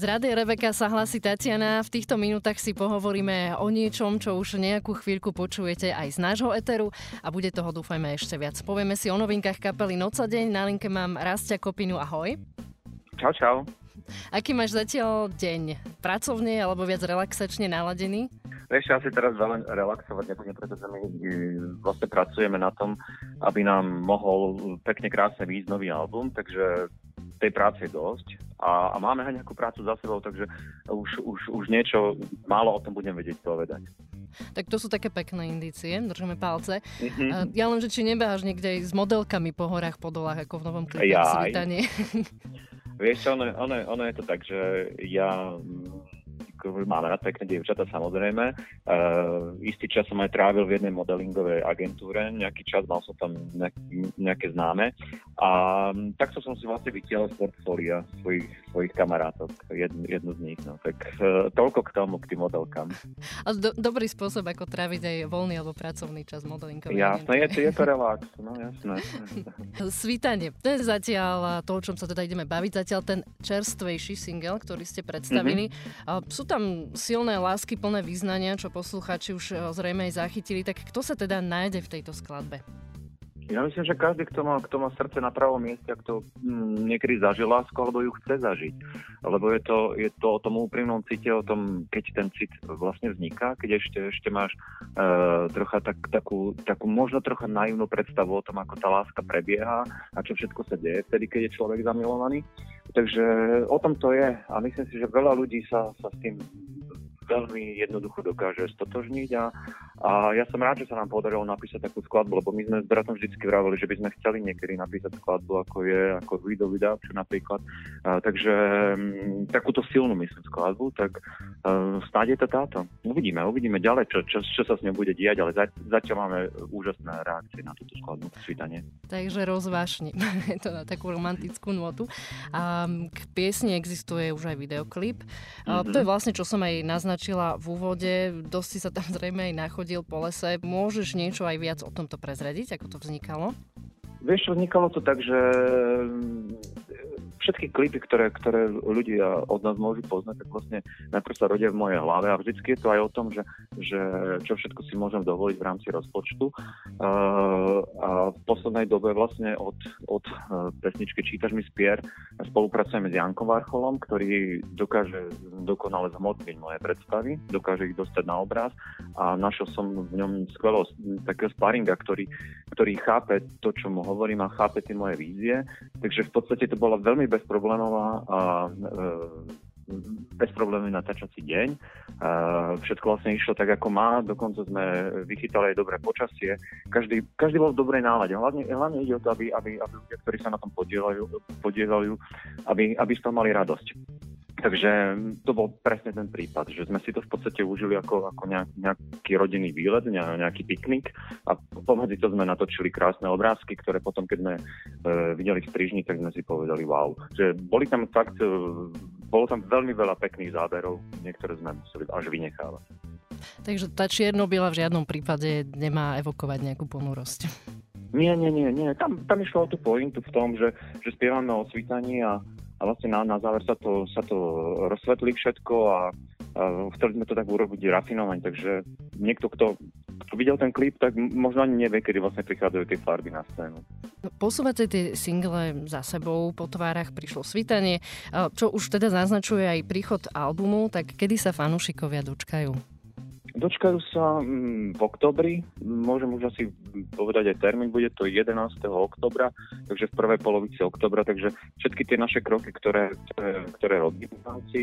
Z rady Rebeka sa hlasí Tatiana. V týchto minútach si pohovoríme o niečom, čo už nejakú chvíľku počujete aj z nášho eteru a bude toho dúfajme ešte viac. Povieme si o novinkách kapely Noca deň. Na linke mám Rastia Kopinu. Ahoj. Čau, čau. Aký máš zatiaľ deň? Pracovne alebo viac relaxačne naladený? Vieš, ja si teraz veľmi relaxovať nebudem, pretože my vlastne pracujeme na tom, aby nám mohol pekne krásne výjsť nový album, takže tej práce je dosť a, a máme aj nejakú prácu za sebou, takže už, už, už niečo málo o tom budem vedieť povedať. Tak to sú také pekné indície, držíme palce. Mm-hmm. Ja len, že či nebeháš niekde s modelkami po horách, po dolách, ako v novom klipe Svitanie. Vieš, ono, ono, ono je to tak, že ja máme rád pekné dievčata samozrejme. Uh, istý čas som aj trávil v jednej modelingovej agentúre, nejaký čas mal som tam nejaký, nejaké známe a takto som si vlastne vytiaľ z portfólia svojich, svojich kamarátov, jednu, jednu z nich. No. Tak uh, toľko k tomu, k tým modelkám. Ale do, dobrý spôsob, ako tráviť aj voľný alebo pracovný čas modelingovej Jasné, je je to relax, no jasné. Svítanie, to je zatiaľ to, o čom sa teda ideme baviť, zatiaľ ten čerstvejší single, ktorý ste predstavili. Mm-hmm. Sú tam silné lásky, plné význania, čo poslucháči už eh, zrejme aj zachytili, tak kto sa teda nájde v tejto skladbe? Ja myslím, že každý, kto má, kto má srdce na pravom mieste, a kto mm, niekedy zažil lásku, alebo ju chce zažiť. Lebo je to, je to o tom úprimnom cite, o tom, keď ten cit vlastne vzniká, keď ešte, ešte máš e, trocha tak, takú, takú možno trocha naivnú predstavu o tom, ako tá láska prebieha a čo všetko sa deje vtedy, keď je človek zamilovaný. Takže o tom to je a myslím si, že veľa ľudí sa, sa s tým veľmi jednoducho dokáže stotožniť a, a ja som rád, že sa nám podarilo napísať takú skladbu, lebo my sme s bratom vždycky vravili, že by sme chceli niekedy napísať skladbu, ako je, ako Guido Vidavče napríklad. A, takže m, mm, takúto silnú myslím skladbu, tak uh, snáď je to táto. Uvidíme, uvidíme ďalej, čo, čo, čo sa s ňou bude diať, ale zatiaľ máme úžasné reakcie na túto skladbu, svítanie. Takže rozvášni, je to na takú romantickú notu. A k piesni existuje už aj videoklip. Mm-hmm. To je vlastne, čo som aj naznačil naznačila v úvode, dosť si sa tam zrejme aj nachodil po lese. Môžeš niečo aj viac o tomto prezrediť, ako to vznikalo? Vieš, vznikalo to tak, že všetky klipy, ktoré, ktoré ľudia od nás môžu poznať, tak vlastne najprv sa rodia v mojej hlave a vždycky je to aj o tom, že, že čo všetko si môžem dovoliť v rámci rozpočtu. Uh, a v poslednej dobe vlastne od, od uh, pesničky Čítaš mi spier spolupracujeme s Jankom Varcholom, ktorý dokáže dokonale zhmotniť moje predstavy, dokáže ich dostať na obraz a našiel som v ňom skvelého takého sparinga, ktorý, ktorý chápe to, čo mu hovorím a chápe tie moje vízie. Takže v podstate to bola veľmi bezproblémová a e, bez problémy natáčací deň. Všetko vlastne išlo tak, ako má, dokonca sme vychytali aj dobré počasie. Každý, každý bol v dobrej nálade. Hlavne, hlavne ide o to, aby, aby, aby ľudia, ktorí sa na tom podielajú, podielajú aby, aby z toho mali radosť. Takže to bol presne ten prípad, že sme si to v podstate užili ako, ako nejaký rodinný výlet, nejaký piknik a pomedzi to sme natočili krásne obrázky, ktoré potom, keď sme e, videli v strižni, tak sme si povedali wow. Že boli tam fakt, e, bolo tam veľmi veľa pekných záberov, niektoré sme museli až vynechávať. Takže tá čierno v žiadnom prípade nemá evokovať nejakú ponurosť. Nie, nie, nie, nie. Tam, tam išlo o tú pointu v tom, že, že spievame o svítaní a, a vlastne na, na záver sa to, sa to rozsvetlí všetko a, a chceli sme to tak urobiť rafinovať, takže niekto, kto, kto videl ten klip, tak možno ani nevie, kedy vlastne prichádzajú tie farby na scénu. No, posúvate tie single za sebou, po tvárach prišlo svítanie, čo už teda naznačuje aj príchod albumu, tak kedy sa fanúšikovia dočkajú? Dočkajú sa mm, v oktobri, môžem už asi povedať aj termín, bude to 11. oktobra, takže v prvej polovici oktobra, takže všetky tie naše kroky, ktoré, ktoré, robíme v rámci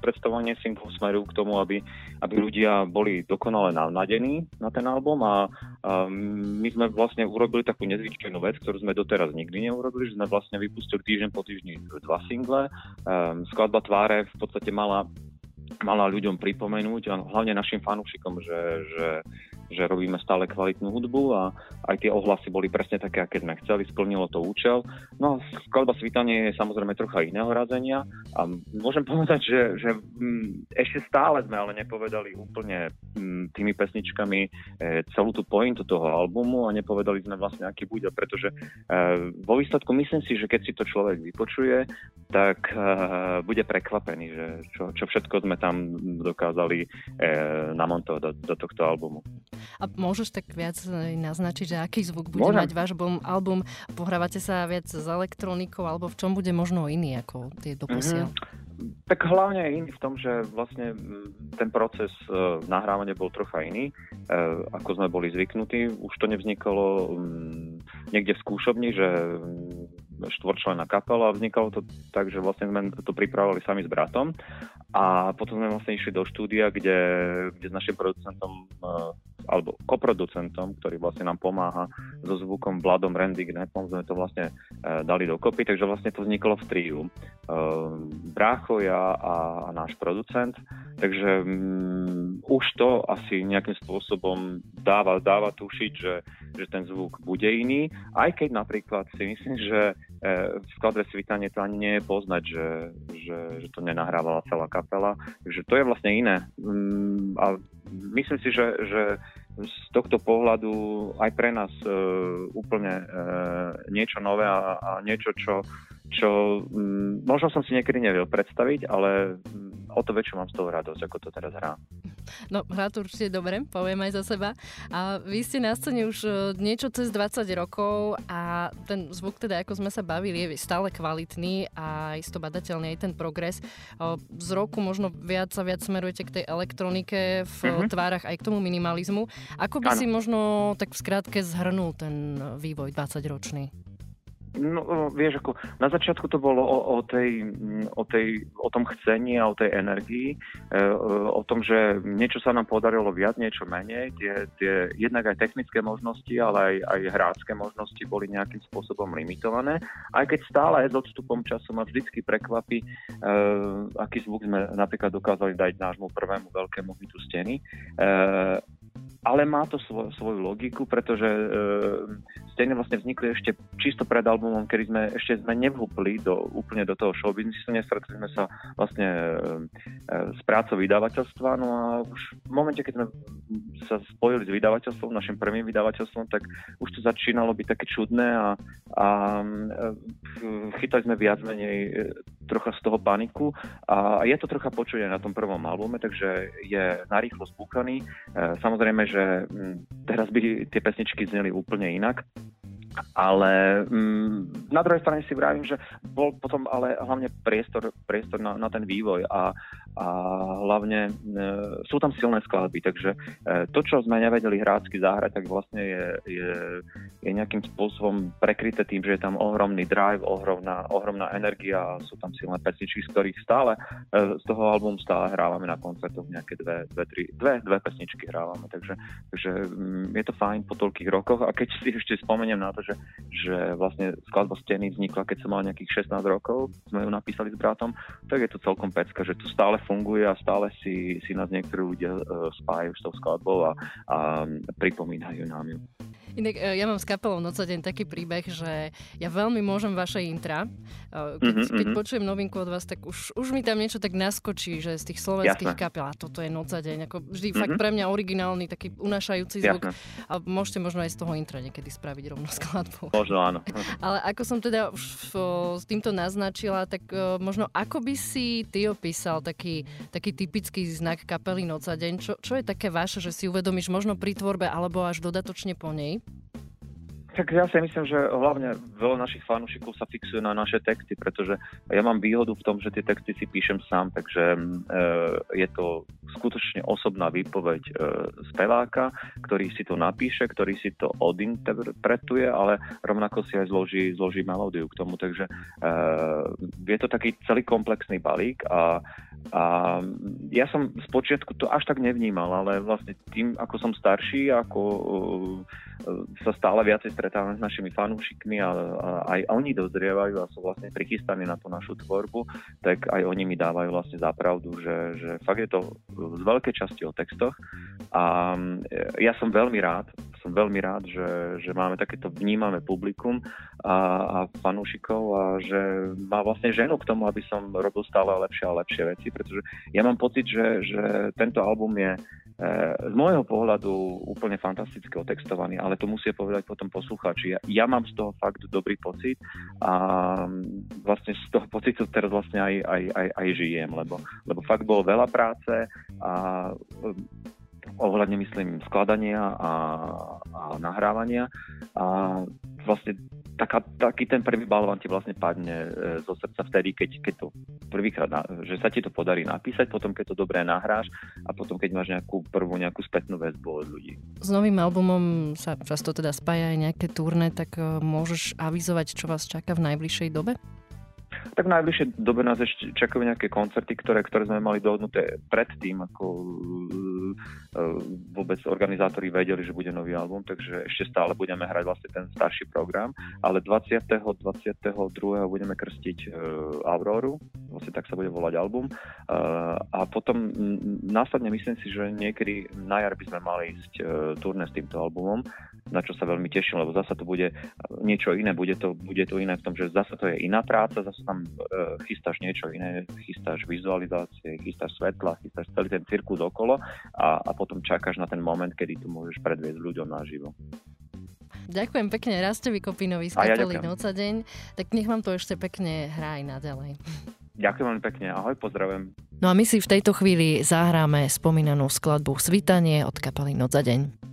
predstavovania singlu smerujú k tomu, aby, aby ľudia boli dokonale navnadení na ten album a, a my sme vlastne urobili takú nezvyčajnú vec, ktorú sme doteraz nikdy neurobili, že sme vlastne vypustili týždeň po týždni dva single. Um, skladba tváre v podstate mala mala ľuďom pripomenúť a hlavne našim fanúšikom, že, že, že robíme stále kvalitnú hudbu a aj tie ohlasy boli presne také, aké sme chceli, splnilo to účel. No a skladba Svítanie je samozrejme trocha iného razenia a môžem povedať, že, že mm, ešte stále sme ale nepovedali úplne mm, tými pesničkami e, celú tú pointu toho albumu a nepovedali sme vlastne, aký bude, pretože e, vo výsledku myslím si, že keď si to človek vypočuje, tak uh, bude prekvapený, že čo, čo všetko sme tam dokázali namontovať do, do tohto albumu. A môžeš tak viac naznačiť, že aký zvuk bude Môžem. mať váš album? Pohrávate sa viac s elektronikou, alebo v čom bude možno iný ako tie doposiaľ? Mm-hmm. Tak hlavne je iný v tom, že vlastne ten proces uh, nahrávania bol trocha iný, uh, ako sme boli zvyknutí. Už to nevznikalo um, niekde v skúšobni, že um, štvorčlená kapela a vznikalo to tak, že vlastne sme to pripravovali sami s bratom a potom sme vlastne išli do štúdia, kde, kde s našim producentom uh, alebo koproducentom, ktorý vlastne nám pomáha so zvukom Vladom Rendignepom, sme to vlastne uh, dali dokopy, takže vlastne to vzniklo v triu. Uh, Brácho, ja a, a náš producent, takže um, už to asi nejakým spôsobom dáva, dáva tušiť, že, že ten zvuk bude iný, aj keď napríklad si myslím, že uh, v skladbe Svitanie to ani nie je poznať, že, že, že to nenahrávala celá kapela, takže to je vlastne iné. Um, a myslím si, že, že z tohto pohľadu aj pre nás e, úplne e, niečo nové a, a niečo, čo, čo m, možno som si niekedy nevedel predstaviť, ale m, o to väčšiu mám z toho radosť, ako to teraz hrám. No, hrá to určite dobre, poviem aj za seba. A vy ste na scéne už e, niečo cez 20 rokov a ten zvuk teda, ako sme sa bavili, je stále kvalitný a isto badateľný aj ten progres. E, z roku možno viac a viac smerujete k tej elektronike v mm-hmm. tvárach aj k tomu minimalizmu. Ako by ano. si možno tak v skrátke zhrnul ten vývoj 20-ročný? No, vieš, ako na začiatku to bolo o, o, tej, o, tej, o tom chcení a o tej energii, e, o tom, že niečo sa nám podarilo viac, niečo menej. Tie, tie jednak aj technické možnosti, ale aj, aj hrácké možnosti boli nejakým spôsobom limitované. Aj keď stále s odstupom času ma vždycky prekvapí, e, aký zvuk sme napríklad dokázali dať nášmu prvému veľkému hitu steny. E, ale má to svoj, svoju logiku, pretože e, stejne vlastne vznikli ešte čisto pred albumom, kedy sme ešte sme nevhúpli do, úplne do toho showbiznisu, nestretli sme sa vlastne e, e, s prácou vydavateľstva, no a už v momente, keď sme sa spojili s vydavateľstvom, našim prvým vydavateľstvom, tak už to začínalo byť také čudné a, a e, chytali sme viac menej trocha z toho paniku. A je to trocha počuť na tom prvom albume, takže je narýchlo spúkaný. Samozrejme, že teraz by tie pesničky zneli úplne inak, ale mm, na druhej strane si vravím, že bol potom ale hlavne priestor, priestor na, na ten vývoj a, a hlavne e, sú tam silné skladby, takže e, to, čo sme nevedeli hrácky zahrať, tak vlastne je, je, je nejakým spôsobom prekryté tým, že je tam ohromný drive, ohromná, ohromná energia sú tam silné pesničky, z ktorých stále e, z toho albumu stále hrávame na koncertoch nejaké dve, dve, tri, dve, dve pesničky hrávame, takže, takže mm, je to fajn po toľkých rokoch. A keď si ešte spomeniem na to, že, že vlastne skladba Steny vznikla, keď som mal nejakých 16 rokov, sme ju napísali s bratom, tak je to celkom pecka, že to stále funguje a stále si, si nás niektorí ľudia uh, spájajú s tou skladbou a, a pripomínajú nám ju. Inak e, ja mám s kapelou Noca deň taký príbeh, že ja veľmi môžem vaše intra. E, keď, mm-hmm. keď mhm. počujem novinku od vás, tak už, už mi tam niečo tak naskočí, že z tých slovenských Jasne. kapel, a toto je Noca deň. Ako vždy mm-hmm. fakt pre mňa originálny, taký unašajúci zvuk. Jasne. A môžete možno aj z toho intra niekedy spraviť rovno skladbu. Možno áno. Ale ako som teda už s týmto naznačila, tak uh, možno ako by si ty opísal taký, taký typický znak kapely Noca deň? Čo, čo je také vaše, že si uvedomíš možno pri tvorbe alebo až dodatočne po nej? Tak ja si myslím, že hlavne veľa našich fanúšikov sa fixuje na naše texty, pretože ja mám výhodu v tom, že tie texty si píšem sám, takže e, je to skutočne osobná výpoveď e, speváka, ktorý si to napíše, ktorý si to odinterpretuje, ale rovnako si aj zloží, zloží melódiu k tomu, takže e, je to taký celý komplexný balík a a ja som z počiatku to až tak nevnímal, ale vlastne tým, ako som starší, ako uh, sa stále viacej stretávam s našimi fanúšikmi a, a aj oni dozrievajú a sú vlastne prichystaní na tú našu tvorbu, tak aj oni mi dávajú vlastne zapravdu, že, že fakt je to z veľkej časti o textoch. A ja som veľmi rád, som veľmi rád, že, že máme takéto vnímavé publikum a, a fanúšikov a že má vlastne ženu k tomu, aby som robil stále lepšie a lepšie veci, pretože ja mám pocit, že, že tento album je z môjho pohľadu úplne fantasticky otextovaný, ale to musia povedať potom poslucháči. Ja, ja mám z toho fakt dobrý pocit a vlastne z toho pocitu teraz vlastne aj, aj, aj, aj žijem, lebo, lebo fakt bolo veľa práce a ohľadne myslím skladania a, a nahrávania a vlastne taká, taký ten prvý balvan ti vlastne padne e, zo srdca vtedy, keď, keď to prvýkrát, že sa ti to podarí napísať, potom keď to dobre nahráš a potom keď máš nejakú prvú nejakú spätnú väzbu od ľudí. S novým albumom sa často teda spája aj nejaké turné, tak e, môžeš avizovať, čo vás čaká v najbližšej dobe? Tak v najbližšej dobe nás ešte čakajú nejaké koncerty, ktoré, ktoré sme mali dohodnuté predtým, ako E, vôbec organizátori vedeli, že bude nový album, takže ešte stále budeme hrať vlastne ten starší program, ale 20. 22. budeme krstiť uh, Auroru, vlastne tak sa bude volať album a potom následne myslím si, že niekedy na jar by sme mali ísť turné s týmto albumom, na čo sa veľmi teším, lebo zasa to bude niečo iné, bude to, bude to iné v tom, že zasa to je iná práca, zasa tam uh, chystáš niečo iné, chystáš vizualizácie, chystáš svetla, chystáš celý ten cirkus okolo a, a potom čakáš na ten moment, kedy tu môžeš predviesť ľuďom naživo. Ďakujem pekne Rastovi Kopinovi z kapely ja Noca deň. Tak nech vám to ešte pekne hrá aj naďalej. Ďakujem veľmi pekne, ahoj, pozdravujem. No a my si v tejto chvíli zahráme spomínanú skladbu Svitanie od kapely Noc za deň.